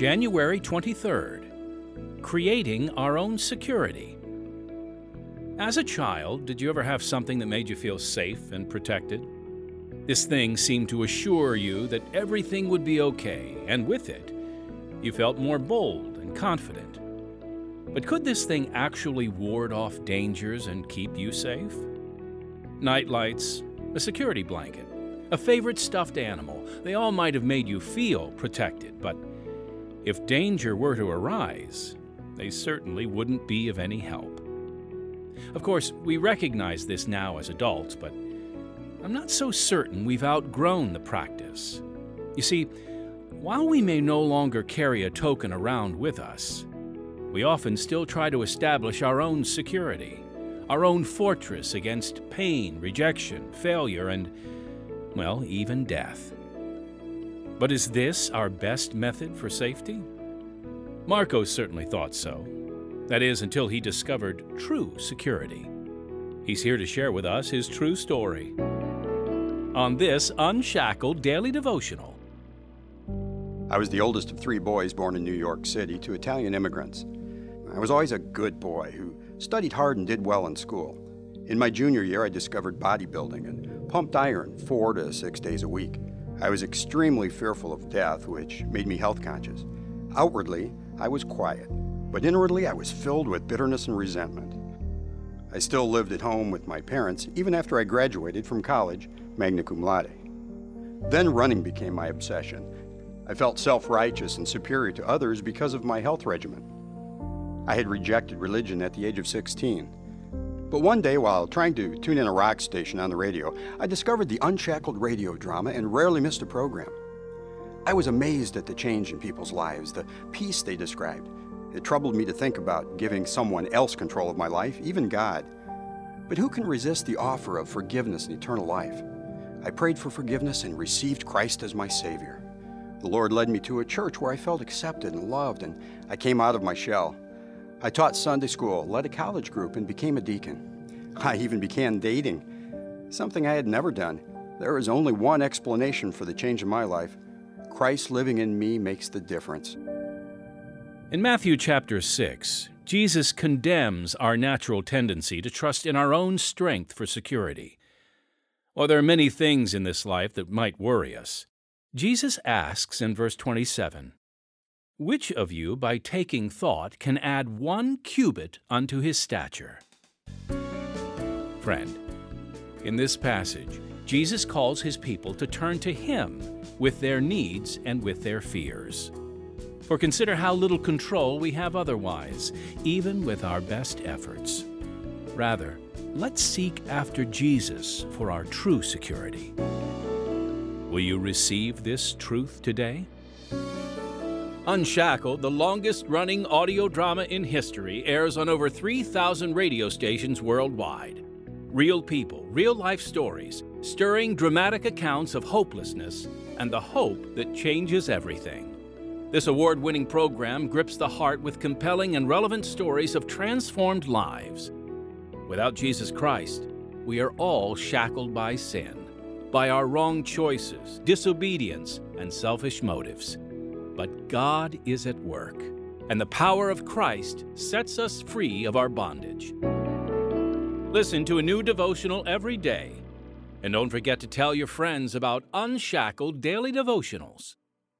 January 23rd Creating Our Own Security. As a child, did you ever have something that made you feel safe and protected? This thing seemed to assure you that everything would be okay, and with it, you felt more bold and confident. But could this thing actually ward off dangers and keep you safe? Nightlights, a security blanket, a favorite stuffed animal, they all might have made you feel protected, but if danger were to arise, they certainly wouldn't be of any help. Of course, we recognize this now as adults, but I'm not so certain we've outgrown the practice. You see, while we may no longer carry a token around with us, we often still try to establish our own security, our own fortress against pain, rejection, failure, and, well, even death. But is this our best method for safety? Marcos certainly thought so. That is, until he discovered true security. He's here to share with us his true story. On this Unshackled Daily Devotional, I was the oldest of three boys born in New York City to Italian immigrants. I was always a good boy who studied hard and did well in school. In my junior year, I discovered bodybuilding and pumped iron four to six days a week. I was extremely fearful of death, which made me health conscious. Outwardly, I was quiet, but inwardly, I was filled with bitterness and resentment. I still lived at home with my parents even after I graduated from college, magna cum laude. Then running became my obsession. I felt self righteous and superior to others because of my health regimen. I had rejected religion at the age of 16. But one day, while trying to tune in a rock station on the radio, I discovered the Unshackled radio drama and rarely missed a program. I was amazed at the change in people's lives, the peace they described. It troubled me to think about giving someone else control of my life, even God. But who can resist the offer of forgiveness and eternal life? I prayed for forgiveness and received Christ as my Savior. The Lord led me to a church where I felt accepted and loved, and I came out of my shell. I taught Sunday school, led a college group, and became a deacon. I even began dating, something I had never done. There is only one explanation for the change in my life Christ living in me makes the difference. In Matthew chapter 6, Jesus condemns our natural tendency to trust in our own strength for security. While there are many things in this life that might worry us, Jesus asks in verse 27 Which of you, by taking thought, can add one cubit unto his stature? Friend, in this passage, Jesus calls his people to turn to him with their needs and with their fears. For consider how little control we have otherwise, even with our best efforts. Rather, let's seek after Jesus for our true security. Will you receive this truth today? Unshackled, the longest running audio drama in history, airs on over 3,000 radio stations worldwide. Real people, real life stories, stirring dramatic accounts of hopelessness and the hope that changes everything. This award winning program grips the heart with compelling and relevant stories of transformed lives. Without Jesus Christ, we are all shackled by sin by our wrong choices, disobedience, and selfish motives. But God is at work, and the power of Christ sets us free of our bondage. Listen to a new devotional every day, and don't forget to tell your friends about Unshackled Daily Devotionals.